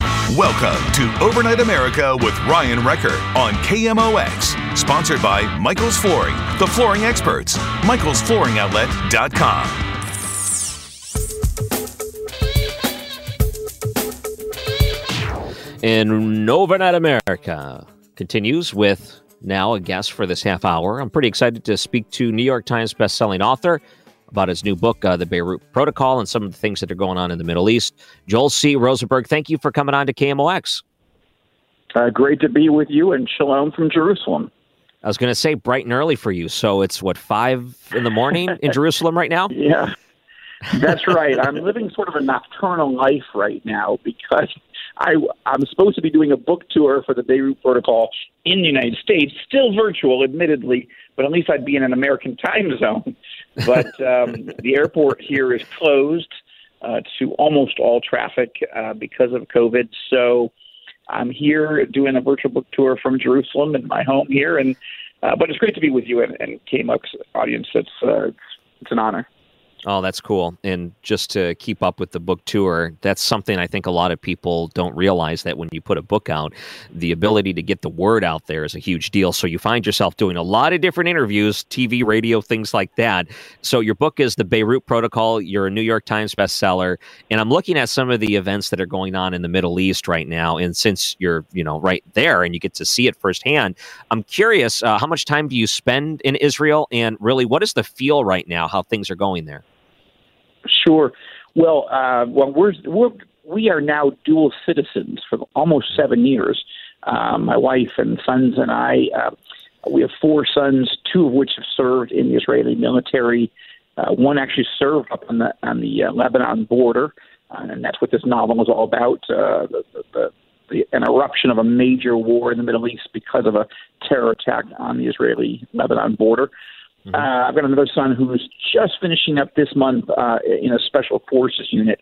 Welcome to Overnight America with Ryan Wrecker on KMOX. Sponsored by Michael's Flooring, the flooring experts. Michael'sFlooringOutlet.com. And Overnight America continues with now a guest for this half hour. I'm pretty excited to speak to New York Times bestselling author about his new book, uh, The Beirut Protocol, and some of the things that are going on in the Middle East. Joel C. Rosenberg, thank you for coming on to KMOX. Uh, great to be with you, and shalom from Jerusalem. I was going to say bright and early for you. So it's what, five in the morning in Jerusalem right now? Yeah, that's right. I'm living sort of a nocturnal life right now because I, I'm supposed to be doing a book tour for the Beirut Protocol in the United States, still virtual, admittedly, but at least I'd be in an American time zone. But um, the airport here is closed uh, to almost all traffic uh, because of COVID. So I'm here doing a virtual book tour from Jerusalem in my home here, and uh, but it's great to be with you and, and KMOX audience. It's uh, it's an honor. Oh, that's cool. And just to keep up with the book tour, that's something I think a lot of people don't realize that when you put a book out, the ability to get the word out there is a huge deal. So you find yourself doing a lot of different interviews, TV, radio, things like that. So your book is The Beirut Protocol. You're a New York Times bestseller. And I'm looking at some of the events that are going on in the Middle East right now. And since you're, you know, right there and you get to see it firsthand, I'm curious, uh, how much time do you spend in Israel? And really, what is the feel right now, how things are going there? Sure. Well, uh, well, we're, we're we are now dual citizens for almost seven years. Uh, my wife and sons and I. Uh, we have four sons, two of which have served in the Israeli military. Uh, one actually served up on the on the uh, Lebanon border, uh, and that's what this novel is all about. Uh, the, the, the, an eruption of a major war in the Middle East because of a terror attack on the Israeli Lebanon border. Mm-hmm. Uh, I've got another son who's just finishing up this month uh, in a special forces unit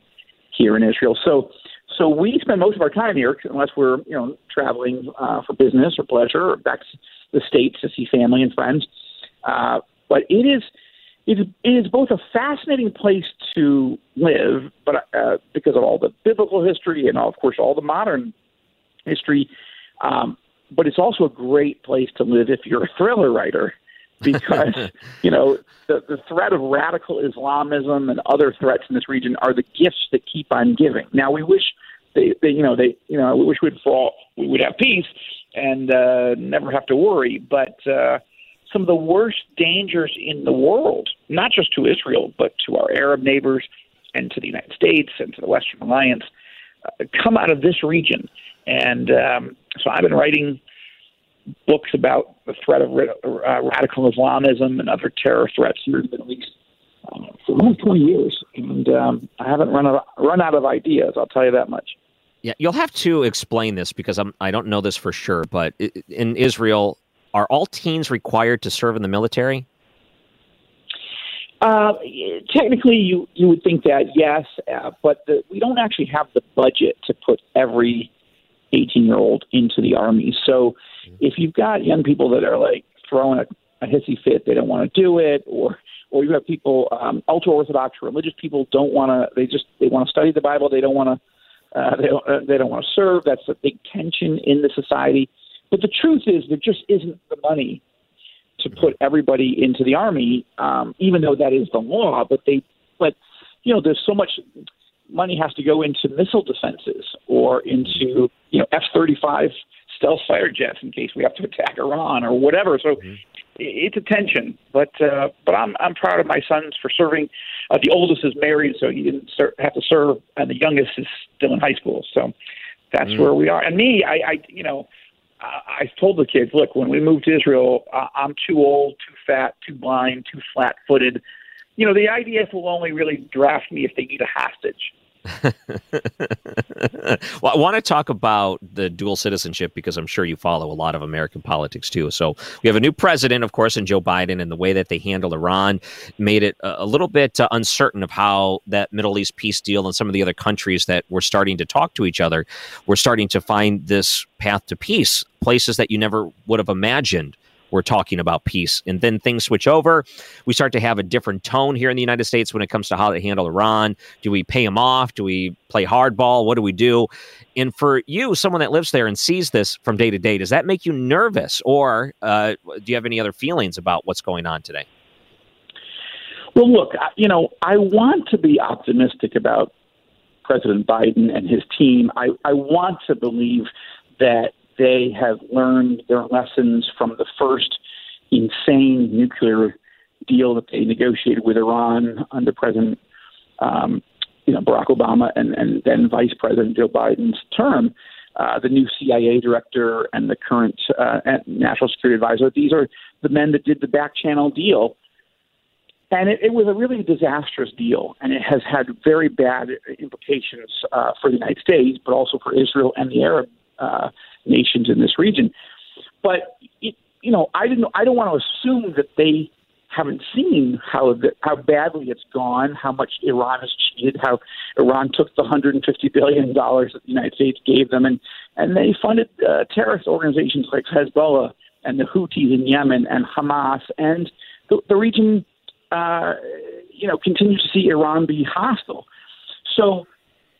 here in Israel. So, so we spend most of our time here, unless we're you know traveling uh, for business or pleasure, or back to the states to see family and friends. Uh, but it is it is both a fascinating place to live, but uh, because of all the biblical history and of course all the modern history. Um, but it's also a great place to live if you're a thriller writer because you know the the threat of radical Islamism and other threats in this region are the gifts that keep on giving. Now we wish they, they you know they you know we wish we'd fall we would have peace and uh, never have to worry, but. Uh, some of the worst dangers in the world, not just to Israel, but to our Arab neighbors and to the United States and to the Western Alliance, uh, come out of this region. And um, so I've been writing books about the threat of uh, radical Islamism and other terror threats here in the Middle East uh, for almost 20 years, and um, I haven't run out, of, run out of ideas. I'll tell you that much. Yeah, you'll have to explain this because I'm I don't know this for sure. But in Israel, are all teens required to serve in the military? Uh, technically, you you would think that yes, uh, but the, we don't actually have the budget to put every 18 year old into the army. So if you've got young people that are like throwing a, a hissy fit, they don't want to do it, or or you have people um, ultra orthodox religious people don't want to. They just they want to study the Bible. They don't want to. Uh, they don't. Uh, they don't want to serve. That's a big tension in the society. But the truth is, there just isn't the money to put everybody into the army, um, even though that is the law. But they, but you know, there's so much money has to go into missile defenses or into you know F thirty five stealth fighter jets in case we have to attack Iran or whatever. So mm-hmm. it's a tension. But uh, but I'm I'm proud of my sons for serving. Uh, the oldest is married, so he didn't ser- have to serve, and the youngest is still in high school. So that's mm-hmm. where we are. And me, I, I you know. I told the kids, look, when we moved to Israel, I'm too old, too fat, too blind, too flat footed. You know, the IDF will only really draft me if they need a hostage. well, I want to talk about the dual citizenship because I'm sure you follow a lot of American politics too. So we have a new president, of course, in Joe Biden, and the way that they handle Iran made it a, little bit uh, uncertain of how that Middle East peace deal and some of the other countries that were starting to talk to each other were starting to find this path to peace, places that you never would have imagined we're talking about peace. And then things switch over. We start to have a different tone here in the United States when it comes to how they handle Iran. Do we pay them off? Do we play hardball? What do we do? And for you, someone that lives there and sees this from day to day, does that make you nervous? Or uh, do you have any other feelings about what's going on today? Well, look, you know, I want to be optimistic about President Biden and his team. I, I want to believe that they have learned their lessons from the first insane nuclear deal that they negotiated with Iran under President um, you know, Barack Obama and, and then Vice President Joe Biden's term. Uh, the new CIA director and the current uh, national security advisor. These are the men that did the back channel deal. And it, it was a really disastrous deal, and it has had very bad implications uh, for the United States, but also for Israel and the Arab uh, nations in this region. But it, you know, I didn't. I don't want to assume that they haven't seen how the, how badly it's gone, how much Iran has cheated, how Iran took the 150 billion dollars that the United States gave them, and and they funded uh, terrorist organizations like Hezbollah and the Houthis in Yemen and Hamas, and the, the region, uh, you know, continues to see Iran be hostile. So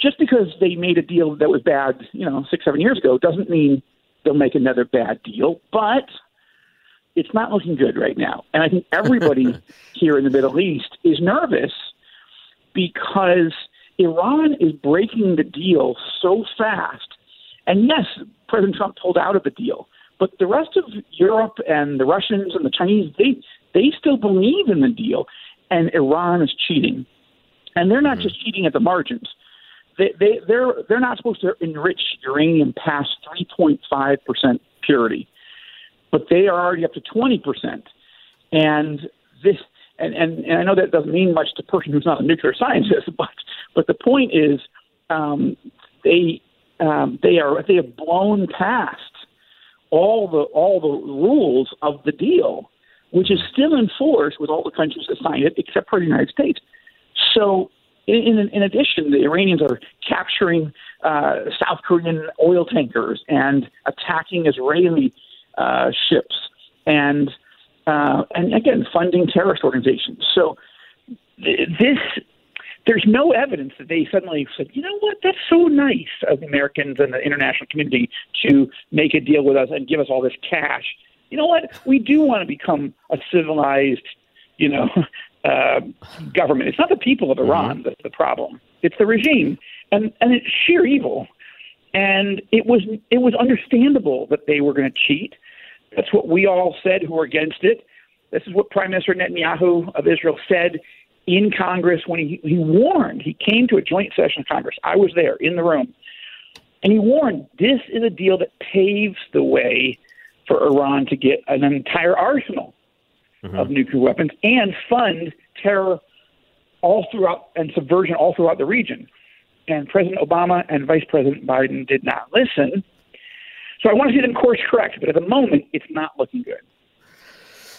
just because they made a deal that was bad, you know, six, seven years ago, doesn't mean they'll make another bad deal. But it's not looking good right now. And I think everybody here in the Middle East is nervous because Iran is breaking the deal so fast. And yes, President Trump pulled out of the deal, but the rest of Europe and the Russians and the Chinese, they they still believe in the deal, and Iran is cheating. And they're not mm-hmm. just cheating at the margins they, they they're they're not supposed to enrich uranium past 3.5 percent purity, but they are already up to 20 percent, and this and, and and I know that doesn't mean much to a person who's not a nuclear scientist, but but the point is um, they um, they are they have blown past all the all the rules of the deal, which is still in force with all the countries that signed it, except for the United States. So in, in, in addition, the Iranians are capturing uh, South Korean oil tankers and attacking Israeli uh, ships, and uh, and again funding terrorist organizations. So th- this there's no evidence that they suddenly said, you know what, that's so nice of the Americans and the international community to make a deal with us and give us all this cash. You know what? We do want to become a civilized, you know, uh, government. It's not the people of Iran mm-hmm. that's the problem. It's the regime, and and it's sheer evil. And it was it was understandable that they were going to cheat. That's what we all said who were against it. This is what Prime Minister Netanyahu of Israel said in Congress when he, he warned. He came to a joint session of Congress. I was there in the room. And he warned this is a deal that paves the way for Iran to get an entire arsenal mm-hmm. of nuclear weapons and fund terror all throughout and subversion all throughout the region. And President Obama and Vice President Biden did not listen. So I want to see them course correct, but at the moment, it's not looking good.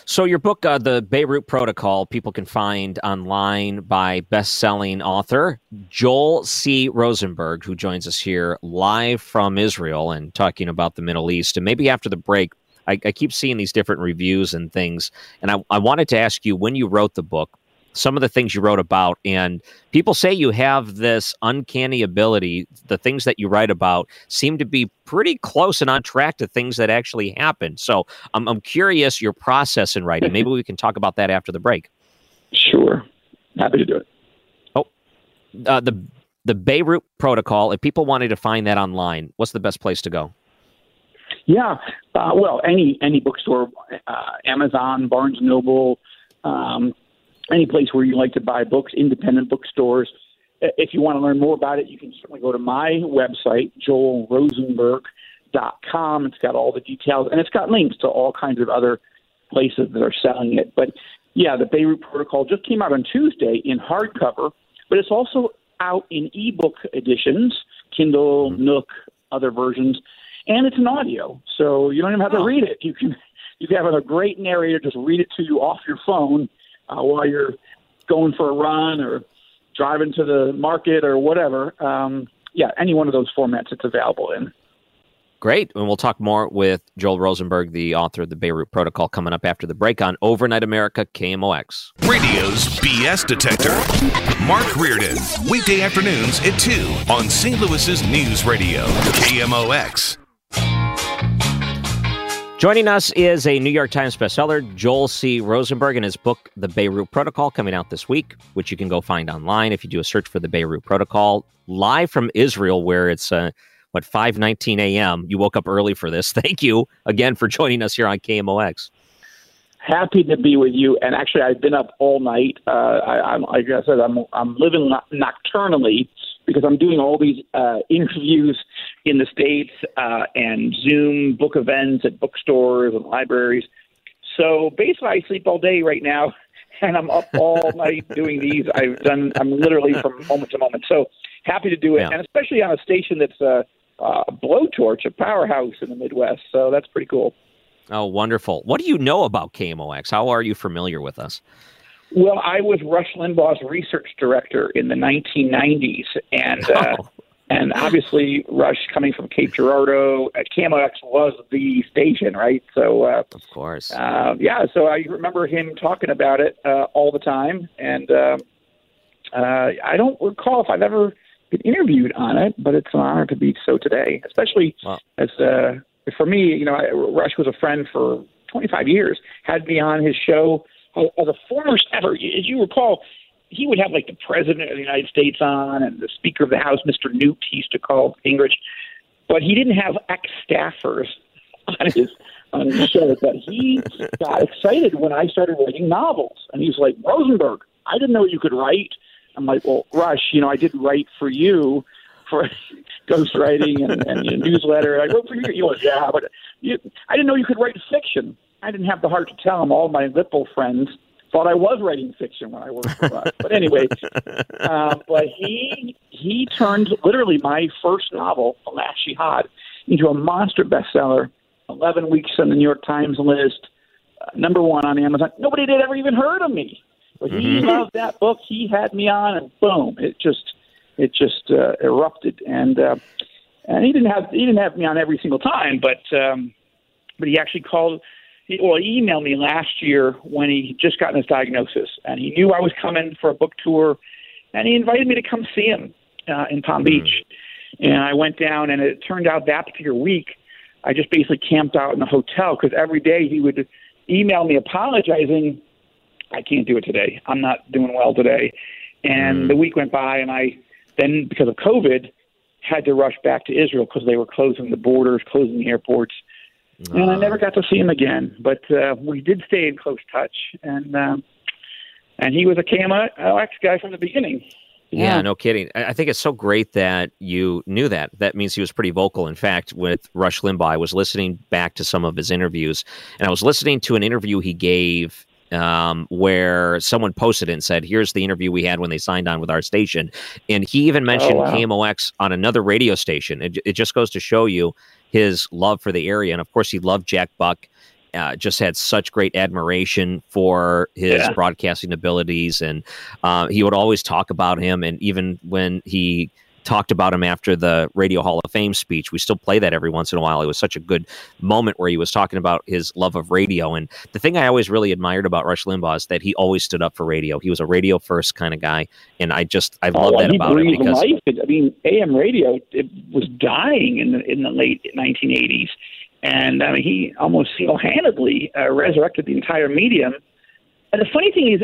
So, your book, uh, The Beirut Protocol, people can find online by best selling author Joel C. Rosenberg, who joins us here live from Israel and talking about the Middle East. And maybe after the break, I, I keep seeing these different reviews and things, and I, I wanted to ask you when you wrote the book, some of the things you wrote about, and people say you have this uncanny ability. The things that you write about seem to be pretty close and on track to things that actually happened. So I'm, I'm curious your process in writing. Maybe we can talk about that after the break. Sure, happy to do it. Oh, uh, the the Beirut Protocol. If people wanted to find that online, what's the best place to go? Yeah, uh, well, any any bookstore, uh, Amazon, Barnes Noble, um, any place where you like to buy books, independent bookstores. If you want to learn more about it, you can certainly go to my website, joelrosenberg.com. It's got all the details, and it's got links to all kinds of other places that are selling it. But yeah, the Beirut Protocol just came out on Tuesday in hardcover, but it's also out in ebook editions, Kindle, mm-hmm. Nook, other versions, and it's an audio, so you don't even have to read it. You can you can have a great narrator just read it to you off your phone uh, while you're going for a run or driving to the market or whatever. Um, yeah, any one of those formats it's available in. Great. And we'll talk more with Joel Rosenberg, the author of the Beirut Protocol, coming up after the break on Overnight America KMOX. Radio's BS detector. Mark Reardon, weekday afternoons at 2 on St. Louis's News Radio, KMOX. Joining us is a New York Times bestseller, Joel C. Rosenberg, and his book, The Beirut Protocol, coming out this week, which you can go find online if you do a search for The Beirut Protocol. Live from Israel, where it's, uh, what, 5.19 a.m. You woke up early for this. Thank you again for joining us here on KMOX. Happy to be with you. And actually, I've been up all night. Uh, I, am like I said, I'm, I'm living nocturnally because I'm doing all these uh, interviews in the States uh, and Zoom book events at bookstores and libraries. So basically, I sleep all day right now, and I'm up all night doing these. I've done, I'm literally from moment to moment. So happy to do it, yeah. and especially on a station that's a, a blowtorch, a powerhouse in the Midwest. So that's pretty cool. Oh, wonderful. What do you know about KMOX? How are you familiar with us? Well, I was Rush Limbaugh's research director in the 1990s, and uh, oh. and obviously Rush coming from Cape Girardeau, uh, was the station, right? So uh, of course, uh, yeah. So I remember him talking about it uh, all the time, and uh, uh, I don't recall if I've ever been interviewed on it, but it's an honor to be so today, especially as uh, for me. You know, I, Rush was a friend for 25 years, had me on his show Oh, oh, as a former staffer, as you recall, he would have like the president of the United States on and the Speaker of the House, Mr. Newt, he used to call Gingrich, but he didn't have ex staffers on his on his show. But he got excited when I started writing novels, and he's like, Rosenberg, I didn't know you could write. I'm like, well, Rush, you know, I did write for you for ghostwriting and, and your newsletter. I wrote for you. He goes, yeah, but you, I didn't know you could write fiction. I didn't have the heart to tell him. All my Lipple friends thought I was writing fiction when I worked for us. but anyway, uh, but he he turned literally my first novel, The Last Jihad, into a monster bestseller. Eleven weeks on the New York Times list, uh, number one on Amazon. Nobody had ever even heard of me, but he mm-hmm. loved that book. He had me on, and boom, it just it just uh, erupted. And uh, and he didn't have he didn't have me on every single time, but um, but he actually called well, he emailed me last year when he just gotten his diagnosis, and he knew I was coming for a book tour, and he invited me to come see him uh, in Palm mm-hmm. Beach. And I went down, and it turned out that particular week, I just basically camped out in the hotel because every day he would email me apologizing, I can't do it today. I'm not doing well today. And mm. the week went by, and I then, because of COVID, had to rush back to Israel because they were closing the borders, closing the airports and I never got to see him again. But uh, we did stay in close touch, and um, and he was a KMOX guy from the beginning. Yeah, yeah, no kidding. I think it's so great that you knew that. That means he was pretty vocal. In fact, with Rush Limbaugh, I was listening back to some of his interviews, and I was listening to an interview he gave um, where someone posted it and said, "Here's the interview we had when they signed on with our station," and he even mentioned oh, wow. KMOX on another radio station. It, it just goes to show you his love for the area. And of course, he loved Jack Buck. Uh, just had such great admiration for his yeah. broadcasting abilities, and uh, he would always talk about him. And even when he talked about him after the Radio Hall of Fame speech. We still play that every once in a while. It was such a good moment where he was talking about his love of radio. And the thing I always really admired about Rush Limbaugh is that he always stood up for radio. He was a radio first kind of guy, and I just I love oh, that about him because life. I mean, AM radio it was dying in the in the late 1980s, and I mean he almost single handedly uh, resurrected the entire medium. And the funny thing is,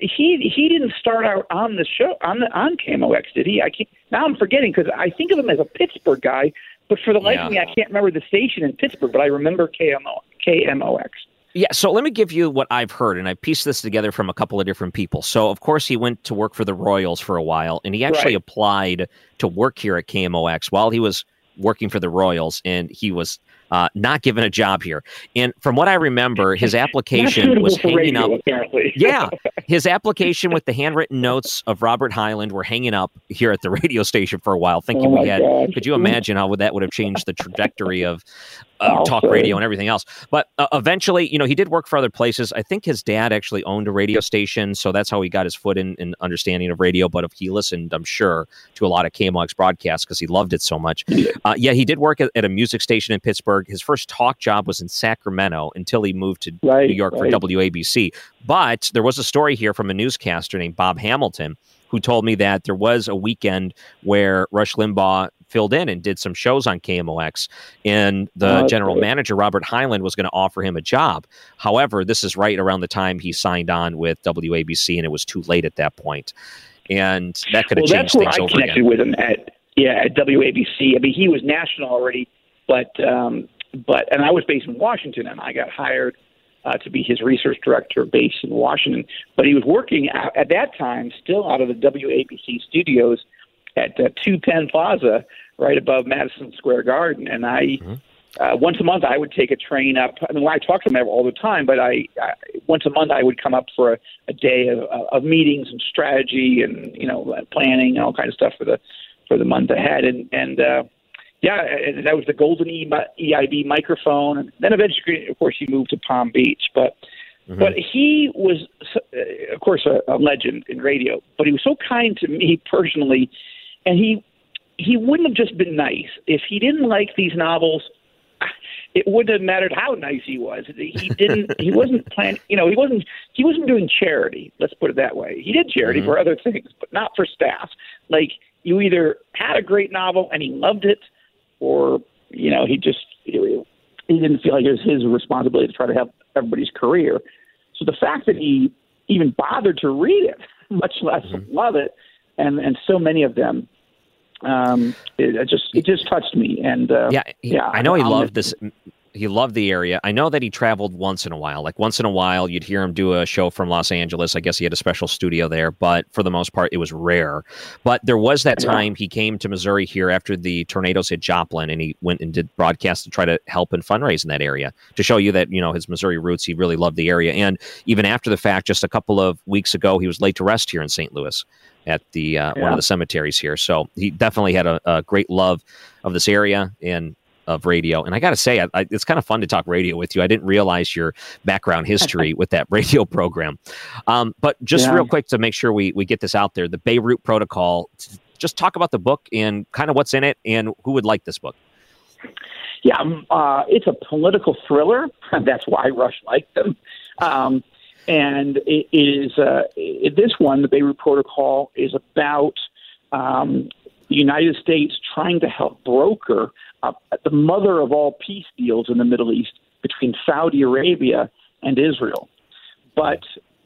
he he didn't start out on the show on the on KMOX, did he? I can't, now I'm forgetting because I think of him as a Pittsburgh guy, but for the life of me, I can't remember the station in Pittsburgh. But I remember KMO, KMOX. Yeah, so let me give you what I've heard, and I pieced this together from a couple of different people. So, of course, he went to work for the Royals for a while, and he actually Right. applied to work here at KMOX while he was working for the Royals, and he was uh, not given a job here. And from what I remember, his application was hanging radio, up. apparently. Yeah, his application with the handwritten notes of Robert Hyland were hanging up here at the radio station for a while, thinking Oh we had. gosh. Could you imagine how that would have changed the trajectory of uh, talk radio and everything else? But uh, eventually, you know, he did work for other places. I think his dad actually owned a radio station, so that's how he got his foot in, in understanding of radio. But if he listened, I'm sure to a lot of KMOX broadcasts because he loved it so much. Uh, yeah, he did work at, at a music station in Pittsburgh. His first talk job was in Sacramento until he moved to Right, New York right. for WABC. But there was a story here from a newscaster named Bob Hamilton who told me that there was a weekend where Rush Limbaugh filled in and did some shows on KMOX, and the Oh, general great. manager Robert Hyland was going to offer him a job. However, this is right around the time he signed on with WABC, and it was too late at that point. and that could have well, changed that's where things I over connected again. with him at yeah at WABC. I mean, he was national already, but um, but and I was based in Washington, and I got hired uh, to be his research director based in Washington. But he was working at, at that time still out of the WABC studios at uh, Two Penn Plaza, right above Madison Square Garden, and I. Mm-hmm. Uh, once a month, I would take a train up. I mean, well, I talked to him all the time, but I, I once a month I would come up for a, a day of, of meetings and strategy and you know planning and all kind of stuff for the for the month ahead. And and uh, yeah, that was the golden EIB microphone. And then eventually, of course, he moved to Palm Beach. But but he was, uh, of course, a, a legend in radio. But he was so kind to me personally, and he he wouldn't have just been nice if he didn't like these novels. It wouldn't have mattered how nice he was. He didn't. he wasn't planning. You know, he wasn't. He wasn't doing charity. Let's put it that way. He did charity for other things, but not for staff. Like you either had a great novel and he loved it, or you know he just he didn't feel like it was his responsibility to try to help everybody's career. So the fact that he even bothered to read it, much less love it, and and so many of them, um, it, it just it just touched me. And uh, Yeah, he, yeah, I know he I'll loved this. He loved the area. I know that he traveled once in a while. Like once in a while, you'd hear him do a show from Los Angeles. I guess he had a special studio there, but for the most part, it was rare. But there was that time he came to Missouri here after the tornadoes hit Joplin, and he went and did broadcasts to try to help and fundraise in that area to show you that you know his Missouri roots. He really loved the area, and even after the fact, just a couple of weeks ago, he was laid to rest here in St. Louis at the uh, one of the cemeteries here. So he definitely had a, a great love of this area and of radio. And I got to say, I, I, it's kind of fun to talk radio with you. I didn't realize your background history with that radio program. Um, but just Yeah. real quick to make sure we, we get this out there, the Beirut Protocol. Just talk about the book and kind of what's in it and who would like this book. Yeah, um, uh, it's a political thriller. That's why Rush liked them. Um, and it is uh, this one, the Beirut Protocol, is about um, the United States trying to help broker uh, the mother of all peace deals in the Middle East between Saudi Arabia and Israel. But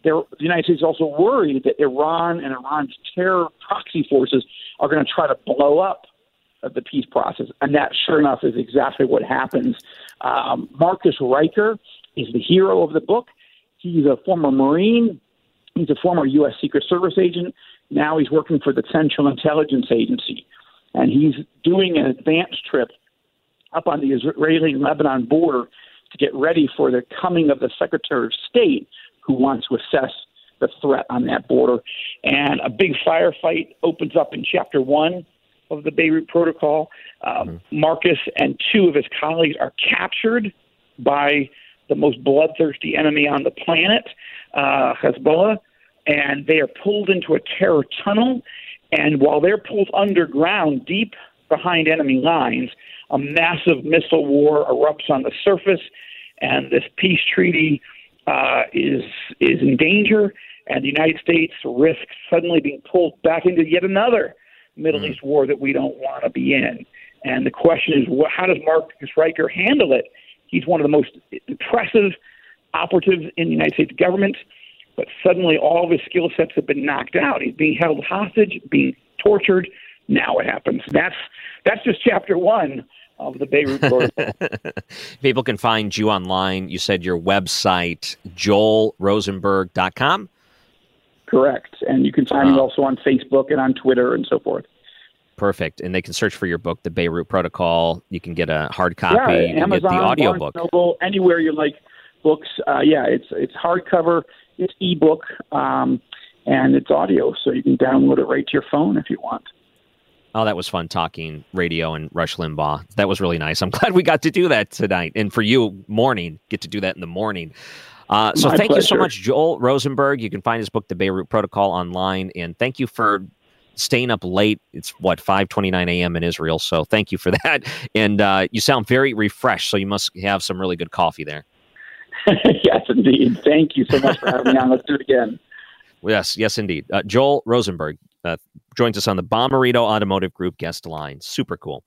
there, the United States is also worried that Iran and Iran's terror proxy forces are going to try to blow up of the peace process. And that, sure enough, is exactly what happens. Um, Marcus Ryker is the hero of the book. He's a former Marine. He's a former U.S. Secret Service agent. Now he's working for the Central Intelligence Agency. And he's doing an advance trip up on the Israeli Lebanon border to get ready for the coming of the Secretary of State who wants to assess the threat on that border. And a big firefight opens up in chapter one of the Beirut Protocol. Um, Marcus and two of his colleagues are captured by the most bloodthirsty enemy on the planet, uh, Hezbollah, and they are pulled into a terror tunnel. And while they're pulled underground, deep behind enemy lines, a massive missile war erupts on the surface, and this peace treaty uh, is is in danger. And the United States risks suddenly being pulled back into yet another Middle East war that we don't want to be in. And the question is, wh- how does Marcus Ryker handle it? He's one of the most impressive operatives in the United States government. But suddenly all of his skill sets have been knocked out. He's being held hostage, being tortured. Now it happens? That's that's just chapter one of the Beirut Protocol. People can find you online. You said your website, joelrosenberg.com. Correct. And you can find me also on Facebook and on Twitter and so forth. Perfect. And they can search for your book, The Beirut Protocol. You can get a hard copy. Yeah, you can Amazon, get the audio Barnes. Noble, anywhere you like books. Uh, yeah, it's it's hardcover, it's ebook, um, and it's audio, so you can download it right to your phone if you want. Oh, that was fun talking radio and Rush Limbaugh. That was really nice. I'm glad we got to do that tonight. And for you, morning, get to do that in the morning. Uh, so My thank you so much, Joel Rosenberg. You can find his book, The Beirut Protocol, online. And thank you for staying up late. It's what, 5.29 a.m. in Israel. So thank you for that. And uh, you sound very refreshed. So you must have some really good coffee there. yes, indeed. Thank you so much for having me on. Let's do it again. Yes, yes, indeed. Uh, Joel Rosenberg uh, joins us on the Bommarito Automotive Group guest line. Super cool.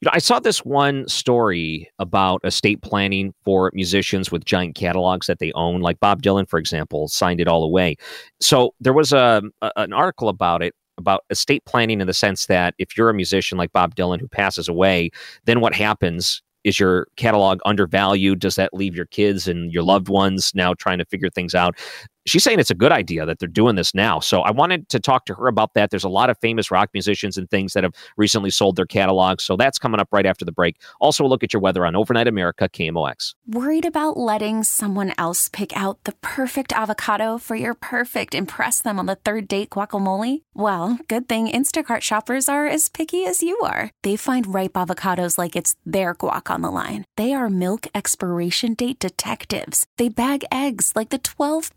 You know, I saw this one story about estate planning for musicians with giant catalogs that they own, like Bob Dylan, for example, signed it all away. So there was a, a an article about it about estate planning in the sense that if you're a musician like Bob Dylan who passes away, then what happens? Is your catalog undervalued? Does that leave your kids and your loved ones now trying to figure things out? She's saying it's a good idea that they're doing this now. So I wanted to talk to her about that. There's a lot of famous rock musicians and things that have recently sold their catalogs. So that's coming up right after the break. Also, a look at your weather on Overnight America, KMOX. Worried about letting someone else pick out the perfect avocado for your perfect impress them on the third date guacamole? Well, good thing Instacart shoppers are as picky as you are. They find ripe avocados like it's their guac on the line. They are milk expiration date detectives. They bag eggs like the 12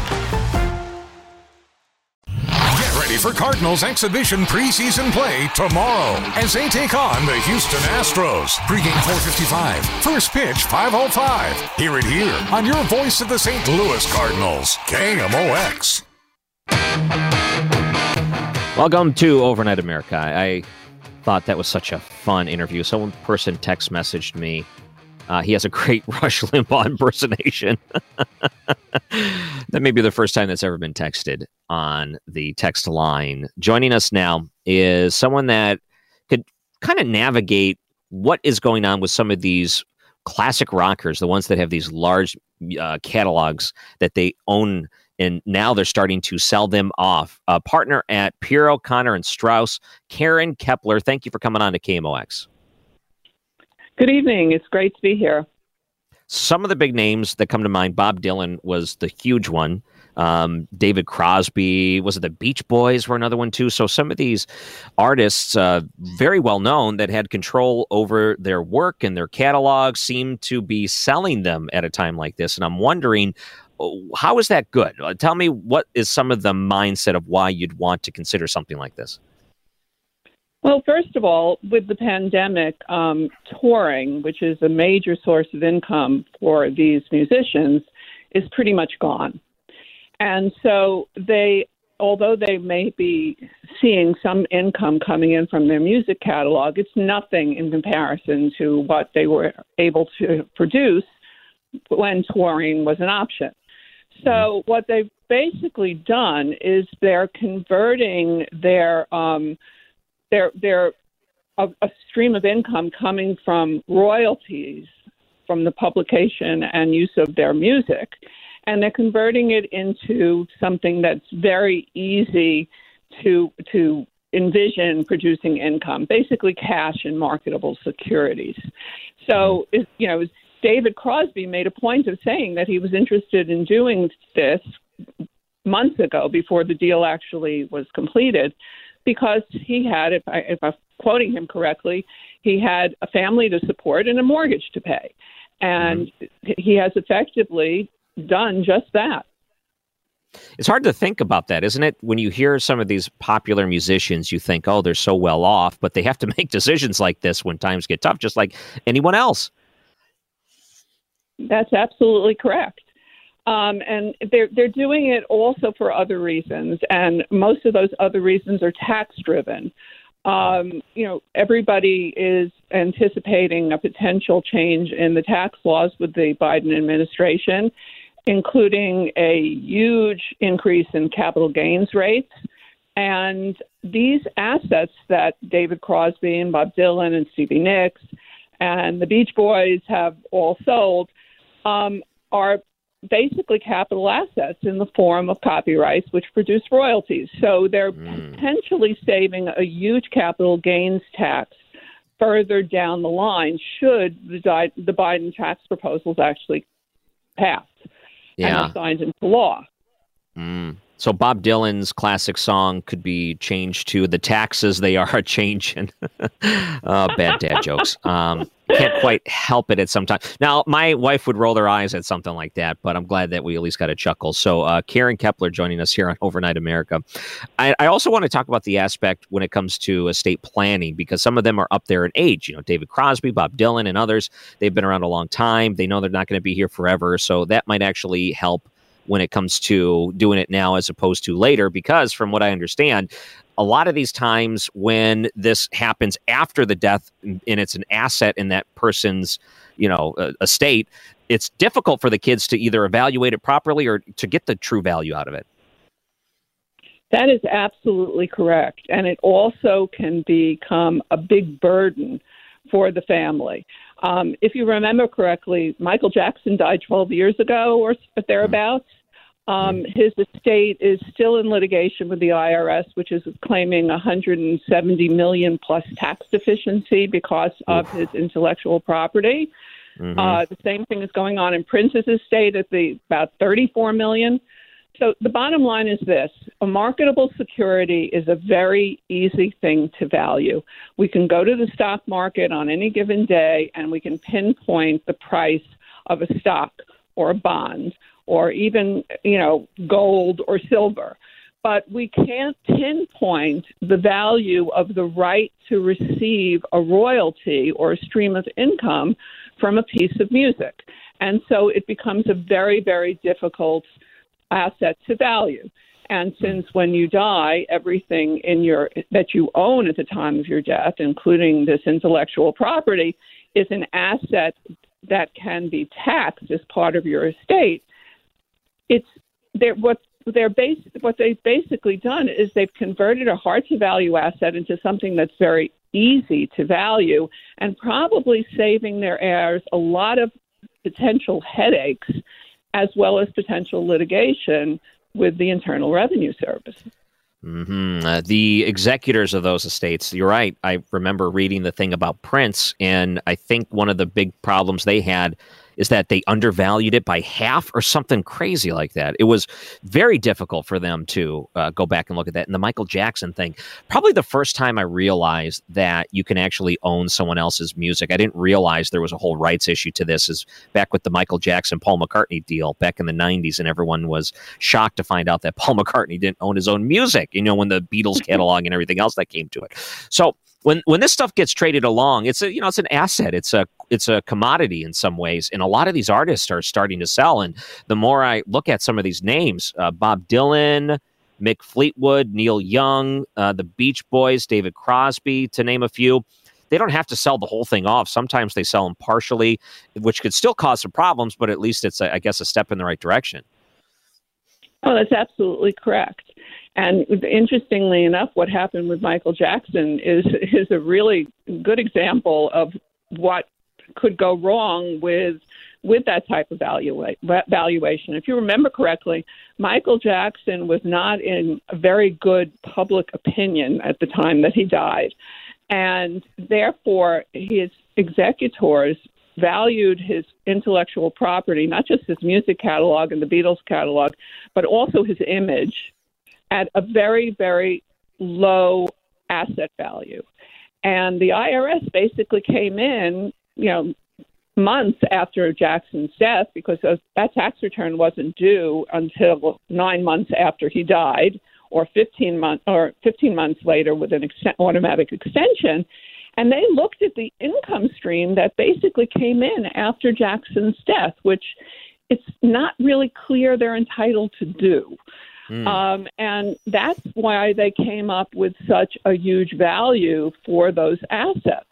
Ready for Cardinals exhibition preseason play tomorrow as they take on the Houston Astros. Pregame 455, first pitch 505. Hear it here on your voice of the St. Louis Cardinals, KMOX. Welcome to Overnight America. I thought that was such a fun interview. Someone person text messaged me. Uh, he has a great Rush Limbaugh impersonation. that may be the first time that's ever been texted on the text line. Joining us now is someone that could kind of navigate what is going on with some of these classic rockers, the ones that have these large uh, catalogs that they own and now they're starting to sell them off. A partner at Puro, Connor, and Strauss, Karen Kepler. Thank you for coming on to KMOX. Good evening. It's great to be here. Some of the big names that come to mind, Bob Dylan was the huge one. Um, David Crosby, was it the Beach Boys were another one too? So some of these artists, uh, very well known, that had control over their work and their catalog, seem to be selling them at a time like this. And I'm wondering, oh, how is that good? Uh, tell me what is some of the mindset of why you'd want to consider something like this? Well, first of all, with the pandemic, um, touring, which is a major source of income for these musicians, is pretty much gone. And so they, although they may be seeing some income coming in from their music catalog, it's nothing in comparison to what they were able to produce when touring was an option. So what they've basically done is they're converting their um, their their a, a stream of income coming from royalties from the publication and use of their music and they're converting it into something that's very easy to to envision producing income, basically cash and marketable securities. So, you know, David Crosby made a point of saying that he was interested in doing this months ago before the deal actually was completed because he had, if, I, if I'm quoting him correctly, he had a family to support and a mortgage to pay. And mm-hmm. he has effectively done just that. It's hard to think about that, isn't it? When you hear some of these popular musicians, you think, oh, they're so well off, but they have to make decisions like this when times get tough, just like anyone else. That's absolutely correct. Um, and they're they're doing it also for other reasons, and most of those other reasons are tax driven. Um, you know, everybody is anticipating a potential change in the tax laws with the Biden administration, including a huge increase in capital gains rates. And these assets that David Crosby and Bob Dylan and Stevie Nicks and the Beach Boys have all sold um, are basically capital assets in the form of copyrights, which produce royalties. So they're mm. potentially saving a huge capital gains tax further down the line should the, the Biden tax proposals actually pass yeah. and signed into law. Mm. So Bob Dylan's classic song could be changed to "The taxes they are changing." uh, bad dad jokes. Um, can't quite help it at some time. Now, my wife would roll their eyes at something like that, but I'm glad that we at least got a chuckle. So, uh, Karen Kepler joining us here on Overnight America. I, I, also want to talk about the aspect when it comes to estate planning because some of them are up there in age. You know, David Crosby, Bob Dylan, and others. They've been around a long time. They know they're not going to be here forever, so that might actually help when it comes to doing it now as opposed to later because from what i understand a lot of these times when this happens after the death and it's an asset in that person's you know uh, estate it's difficult for the kids to either evaluate it properly or to get the true value out of it. That is absolutely correct. And it also can become a big burden for the family. Um, if you remember correctly, Michael Jackson died 12 years ago or but thereabouts. Um, his estate is still in litigation with the IRS, which is claiming 170 million plus tax deficiency because of his intellectual property. Mm-hmm. Uh, the same thing is going on in Prince's estate at the about 34 million. So the bottom line is this a marketable security is a very easy thing to value. We can go to the stock market on any given day and we can pinpoint the price of a stock or a bond or even, you know, gold or silver. But we can't pinpoint the value of the right to receive a royalty or a stream of income from a piece of music. And so it becomes a very, very difficult asset to value. And since when you die, everything in your that you own at the time of your death, including this intellectual property, is an asset that can be taxed as part of your estate. It's they're, what they're base, what they've basically done is they've converted a hard to value asset into something that's very easy to value and probably saving their heirs a lot of potential headaches as well as potential litigation with the Internal Revenue Service. Mm-hmm. Uh, the executors of those estates, you're right. I remember reading the thing about Prince, and I think one of the big problems they had is that they undervalued it by half or something crazy like that. It was very difficult for them to uh, go back and look at that. And the Michael Jackson thing, probably the first time I realized that you can actually own someone else's music. I didn't realize there was a whole rights issue to this. Is back with the Michael Jackson Paul McCartney deal back in the '90s, and everyone was shocked to find out that Paul McCartney didn't own his own music. You know, when the Beatles catalog and everything else that came to it. So when when this stuff gets traded along, it's a you know it's an asset. It's a it's a commodity in some ways, and a lot of these artists are starting to sell. And the more I look at some of these names, uh, Bob Dylan, Mick Fleetwood, Neil Young, uh, the Beach Boys, David Crosby, to name a few. They don't have to sell the whole thing off. Sometimes they sell them partially, which could still cause some problems, but at least it's, a, I guess, a step in the right direction. Oh, that's absolutely correct. And interestingly enough, what happened with Michael Jackson is is a really good example of what could go wrong with with that type of valua- valuation. If you remember correctly, Michael Jackson was not in very good public opinion at the time that he died. And therefore, his executors valued his intellectual property, not just his music catalog and the Beatles catalog, but also his image at a very, very low asset value. And the IRS basically came in, you know, months after Jackson's death because that tax return wasn't due until nine months after he died, or 15 months, or 15 months later with an ex- automatic extension. And they looked at the income stream that basically came in after Jackson's death, which it's not really clear they're entitled to do. Mm. Um, and that's why they came up with such a huge value for those assets.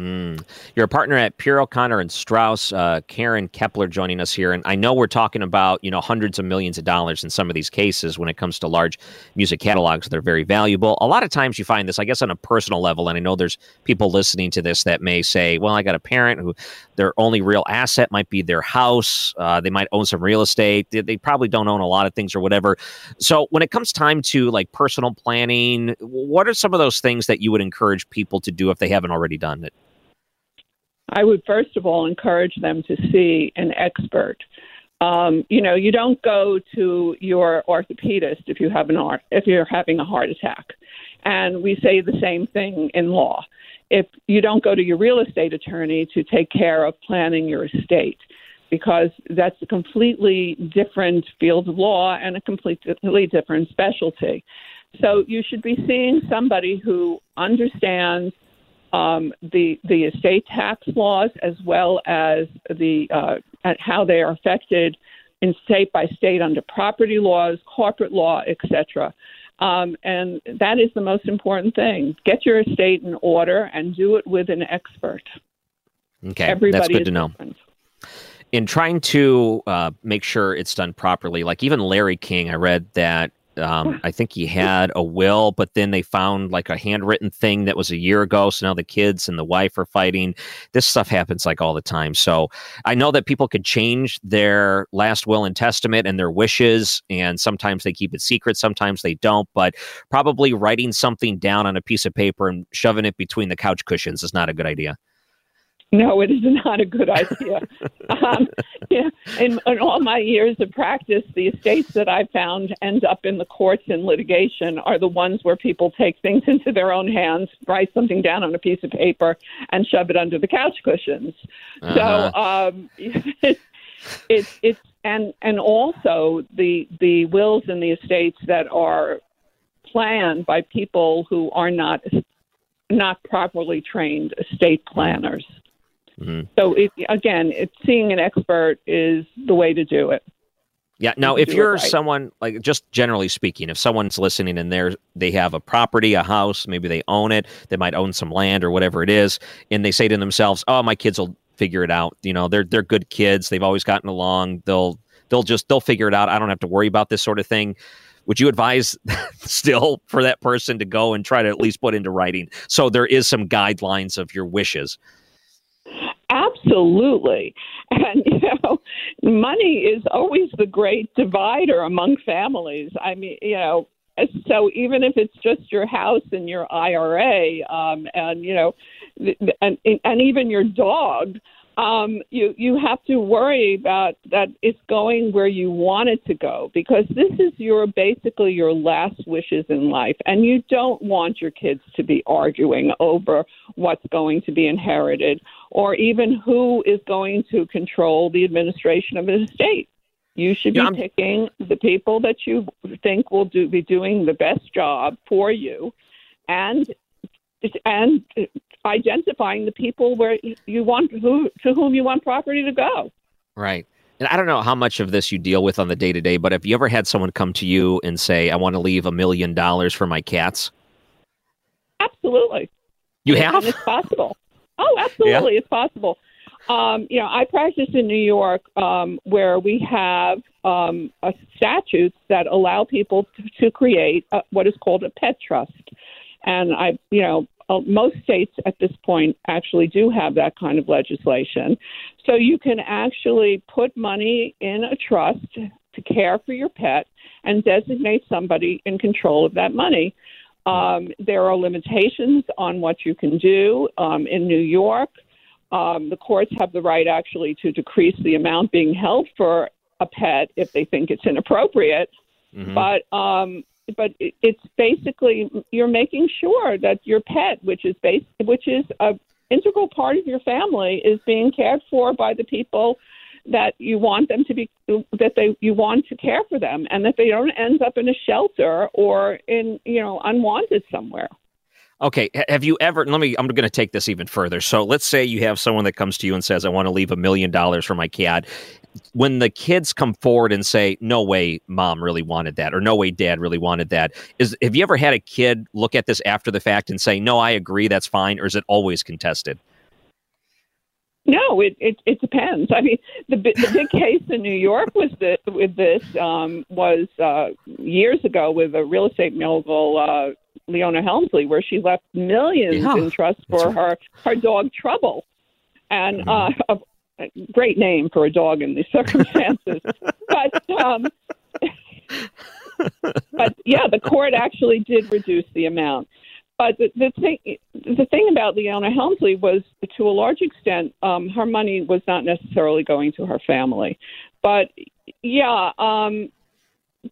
Mm. You're a partner at Pierro Connor and Strauss, uh, Karen Kepler joining us here, and I know we're talking about you know hundreds of millions of dollars in some of these cases when it comes to large music catalogs. They're very valuable. A lot of times you find this, I guess, on a personal level, and I know there's people listening to this that may say, "Well, I got a parent who their only real asset might be their house. Uh, they might own some real estate. They, they probably don't own a lot of things or whatever." So when it comes time to like personal planning, what are some of those things that you would encourage people to do if they haven't already done it? I would first of all encourage them to see an expert. Um, you know, you don't go to your orthopedist if you have an art, if you're having a heart attack, and we say the same thing in law. If you don't go to your real estate attorney to take care of planning your estate, because that's a completely different field of law and a completely different specialty. So you should be seeing somebody who understands um, the the estate tax laws as well as the uh, how they are affected in state by state under property laws, corporate law, etc. Um, and that is the most important thing. Get your estate in order and do it with an expert. Okay, Everybody that's good to know. Different. In trying to uh, make sure it's done properly, like even Larry King, I read that um, I think he had a will, but then they found like a handwritten thing that was a year ago. So now the kids and the wife are fighting. This stuff happens like all the time. So I know that people could change their last will and testament and their wishes, and sometimes they keep it secret, sometimes they don't. But probably writing something down on a piece of paper and shoving it between the couch cushions is not a good idea. No, it is not a good idea. um, yeah, in, in, all my years of practice, the estates that I found end up in the courts in litigation are the ones where people take things into their own hands, write something down on a piece of paper, and shove it under the couch cushions. Uh-huh. So um, it's it's it's and and also the the wills and the estates that are planned by people who are not not properly trained estate planners. Mm-hmm. So it, again, it, seeing an expert is the way to do it. Yeah. Now, if you're right. someone like just generally speaking, if someone's listening and they're they have a property, a house, maybe they own it, they might own some land or whatever it is, and they say to themselves, "Oh, my kids will figure it out." You know, they're they're good kids. They've always gotten along. They'll they'll just they'll figure it out. I don't have to worry about this sort of thing. Would you advise still for that person to go and try to at least put into writing so there is some guidelines of your wishes? Absolutely. And, you know, money is always the great divider among families. I mean, you know, so even if it's just your house and your IRA, um, and you know, and and even your dog, um, you you have to worry about that it's going where you want it to go because this is your basically your last wishes in life, and you don't want your kids to be arguing over what's going to be inherited or even who is going to control the administration of the estate. You should be yeah, picking the people that you think will do be doing the best job for you, and and identifying the people where you want who to whom you want property to go. Right. And I don't know how much of this you deal with on the day to day, but have you ever had someone come to you and say, "I want to leave a million dollars for my cats"? Absolutely. You have? And it's possible. Oh, absolutely, yeah. it's possible. Um, you know, I practice in New York, um, where we have um, statutes that allow people to, to create a, what is called a pet trust. And I, you know, uh, most states at this point actually do have that kind of legislation. So you can actually put money in a trust to care for your pet and designate somebody in control of that money. Um, there are limitations on what you can do um, in New York. Um, the courts have the right actually to decrease the amount being held for a pet if they think it's inappropriate. Mm-hmm. But um, but it's basically you're making sure that your pet, which is base, which is a integral part of your family, is being cared for by the people that you want them to be that they you want to care for them and that they don't end up in a shelter or in you know unwanted somewhere Okay, have you ever? Let me. I'm going to take this even further. So let's say you have someone that comes to you and says, "I want to leave a million dollars for my cat." When the kids come forward and say, "No way, mom really wanted that," or "No way, dad really wanted that," is have you ever had a kid look at this after the fact and say, "No, I agree, that's fine," or is it always contested? No, it, it it depends. I mean, the the big case in New York was that with this um, was uh, years ago with a real estate mogul uh, Leona Helmsley, where she left millions yeah. in trust for her her dog Trouble, and mm-hmm. uh, a great name for a dog in these circumstances. but um, but yeah, the court actually did reduce the amount. But the, the thing the thing about Leona Helmsley was, to a large extent, um, her money was not necessarily going to her family. But yeah, um,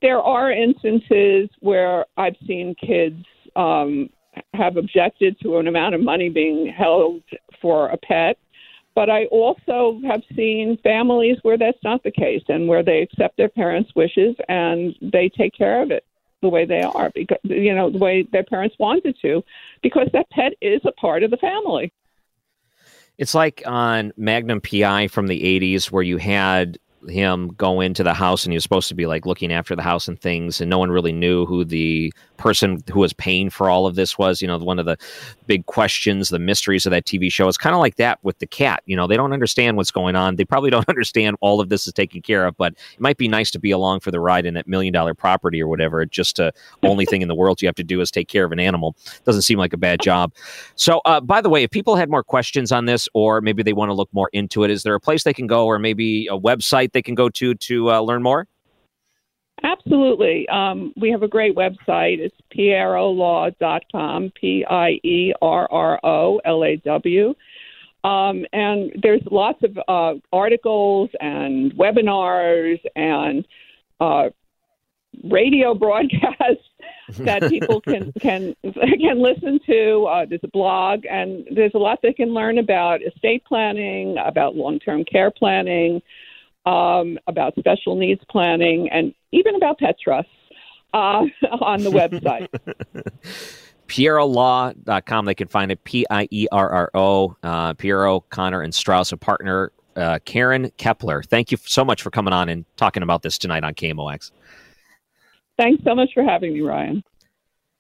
there are instances where I've seen kids um, have objected to an amount of money being held for a pet. But I also have seen families where that's not the case and where they accept their parents' wishes and they take care of it the way they are because you know the way their parents wanted to because that pet is a part of the family. It's like on Magnum PI from the 80s where you had him go into the house and he was supposed to be like looking after the house and things and no one really knew who the person who was paying for all of this was you know one of the big questions the mysteries of that tv show. It's kind of like that with the cat you know they don't understand what's going on. They probably don't understand all of this is taken care of but it might be nice to be along for the ride in that million dollar property or whatever. Just uh, only thing in the world you have to do is take care of an animal. Doesn't seem like a bad job. So uh, by the way if people had more questions on this or maybe they want to look more into it is there a place they can go or maybe a website they can go to to uh, learn more Absolutely. Um, we have a great website. It's pierrolaw.com, P I E R R O L A W. Um, and there's lots of uh, articles and webinars and uh, radio broadcasts that people can can can listen to. Uh, there's a blog, and there's a lot they can learn about estate planning, about long-term care planning, um, about special needs planning, and even about pet trusts uh, on the website. PierroLaw.com. They can find it P I E R R O. Uh, Pierro, Connor, and Strauss, a partner, uh, Karen Kepler. Thank you so much for coming on and talking about this tonight on KMOX. Thanks so much for having me, Ryan.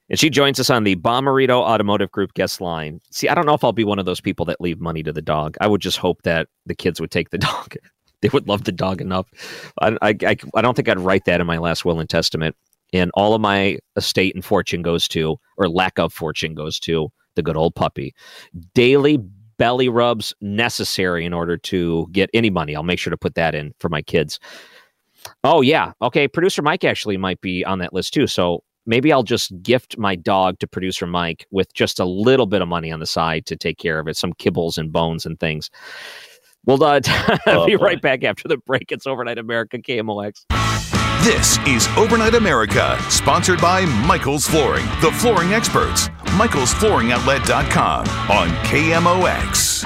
And she joins us on the Bomarito Automotive Group guest line. See, I don't know if I'll be one of those people that leave money to the dog. I would just hope that the kids would take the dog. they would love the dog enough. I, I, I, don't think I'd write that in my last will and testament. And all of my estate and fortune goes to, or lack of fortune goes to, the good old puppy. Daily belly rubs necessary in order to get any money. I'll make sure to put that in for my kids. Oh yeah, okay. Producer Mike actually might be on that list too. So maybe I'll just gift my dog to producer Mike with just a little bit of money on the side to take care of it, some kibbles and bones and things. We'll uh, oh, be boy. right back after the break. It's Overnight America KMOX. This is Overnight America, sponsored by Michael's Flooring, the flooring experts. Michael'sFlooringOutlet.com on KMOX.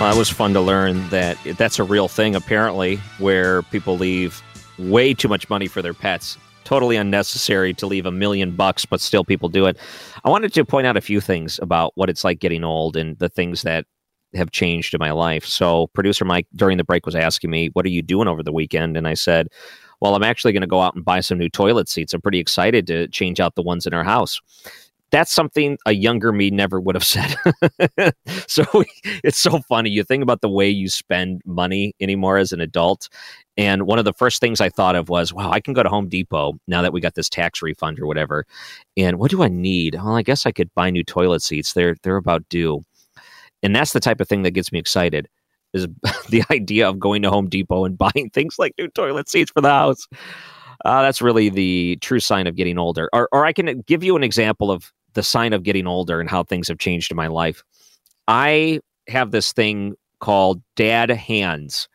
Well, it was fun to learn that that's a real thing, apparently, where people leave way too much money for their pets totally unnecessary to leave a million bucks, but still people do it. I wanted to point out a few things about what it's like getting old and the things that have changed in my life. So, producer Mike during the break was asking me, What are you doing over the weekend? And I said, Well, I'm actually going to go out and buy some new toilet seats. I'm pretty excited to change out the ones in our house that's something a younger me never would have said. so it's so funny. You think about the way you spend money anymore as an adult. And one of the first things I thought of was, wow, I can go to Home Depot now that we got this tax refund or whatever. And what do I need? Well, I guess I could buy new toilet seats. They're they're about due. And that's the type of thing that gets me excited is the idea of going to Home Depot and buying things like new toilet seats for the house. Uh, that's really the true sign of getting older. Or, or I can give you an example of the sign of getting older and how things have changed in my life. I have this thing called dad hands.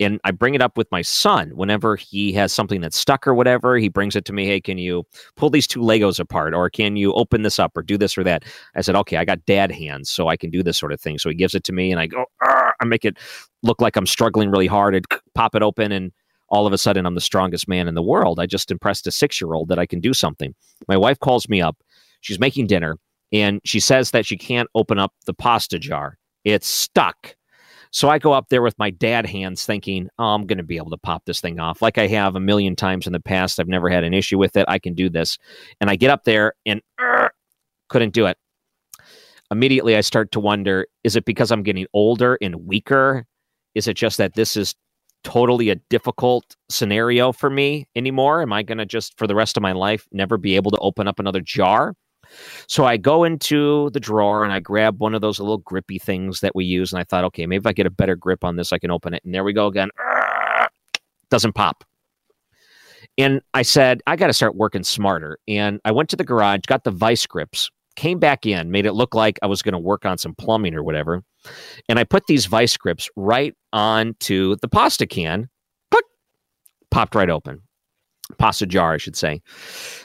And I bring it up with my son whenever he has something that's stuck or whatever. He brings it to me. Hey, can you pull these two Legos apart? Or can you open this up or do this or that? I said, okay, I got dad hands, so I can do this sort of thing. So he gives it to me and I go, I make it look like I'm struggling really hard and pop it open. And all of a sudden, I'm the strongest man in the world. I just impressed a six year old that I can do something. My wife calls me up She's making dinner and she says that she can't open up the pasta jar. It's stuck. So I go up there with my dad hands thinking, oh, I'm going to be able to pop this thing off like I have a million times in the past. I've never had an issue with it. I can do this. And I get up there and uh, couldn't do it. Immediately, I start to wonder is it because I'm getting older and weaker? Is it just that this is totally a difficult scenario for me anymore? Am I going to just, for the rest of my life, never be able to open up another jar? So I go into the drawer and I grab one of those little grippy things that we use. And I thought, okay, maybe if I get a better grip on this, I can open it. And there we go again. Doesn't pop. And I said, I got to start working smarter. And I went to the garage, got the vice grips, came back in, made it look like I was going to work on some plumbing or whatever. And I put these vice grips right onto the pasta can, popped right open pasta jar, I should say.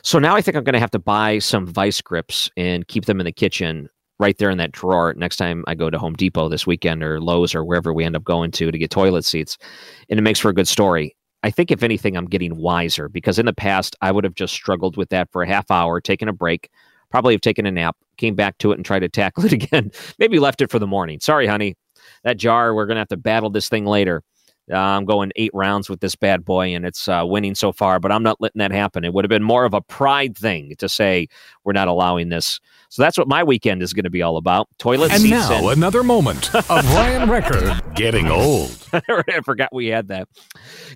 So now I think I'm going to have to buy some vice grips and keep them in the kitchen right there in that drawer next time I go to Home Depot this weekend or Lowe's or wherever we end up going to to get toilet seats. And it makes for a good story. I think, if anything, I'm getting wiser because in the past, I would have just struggled with that for a half hour, taken a break, probably have taken a nap, came back to it and tried to tackle it again. Maybe left it for the morning. Sorry, honey. That jar, we're going to have to battle this thing later. Uh, I'm going eight rounds with this bad boy, and it's uh, winning so far. But I'm not letting that happen. It would have been more of a pride thing to say we're not allowing this. So that's what my weekend is going to be all about. Toilet and seats. now and another moment of Ryan Wrecker getting old. I forgot we had that.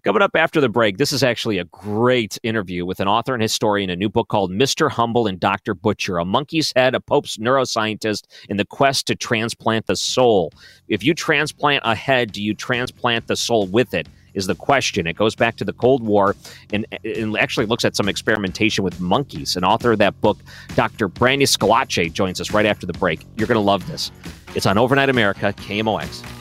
Coming up after the break, this is actually a great interview with an author and historian, a new book called Mr. Humble and Dr. Butcher, a monkey's head, a Pope's neuroscientist in the quest to transplant the soul. If you transplant a head, do you transplant the soul with it? is the question. It goes back to the Cold War and, and actually looks at some experimentation with monkeys. An author of that book, Dr. Brandy Schillace, joins us right after the break. You're going to love this. It's on Overnight America, KMOX.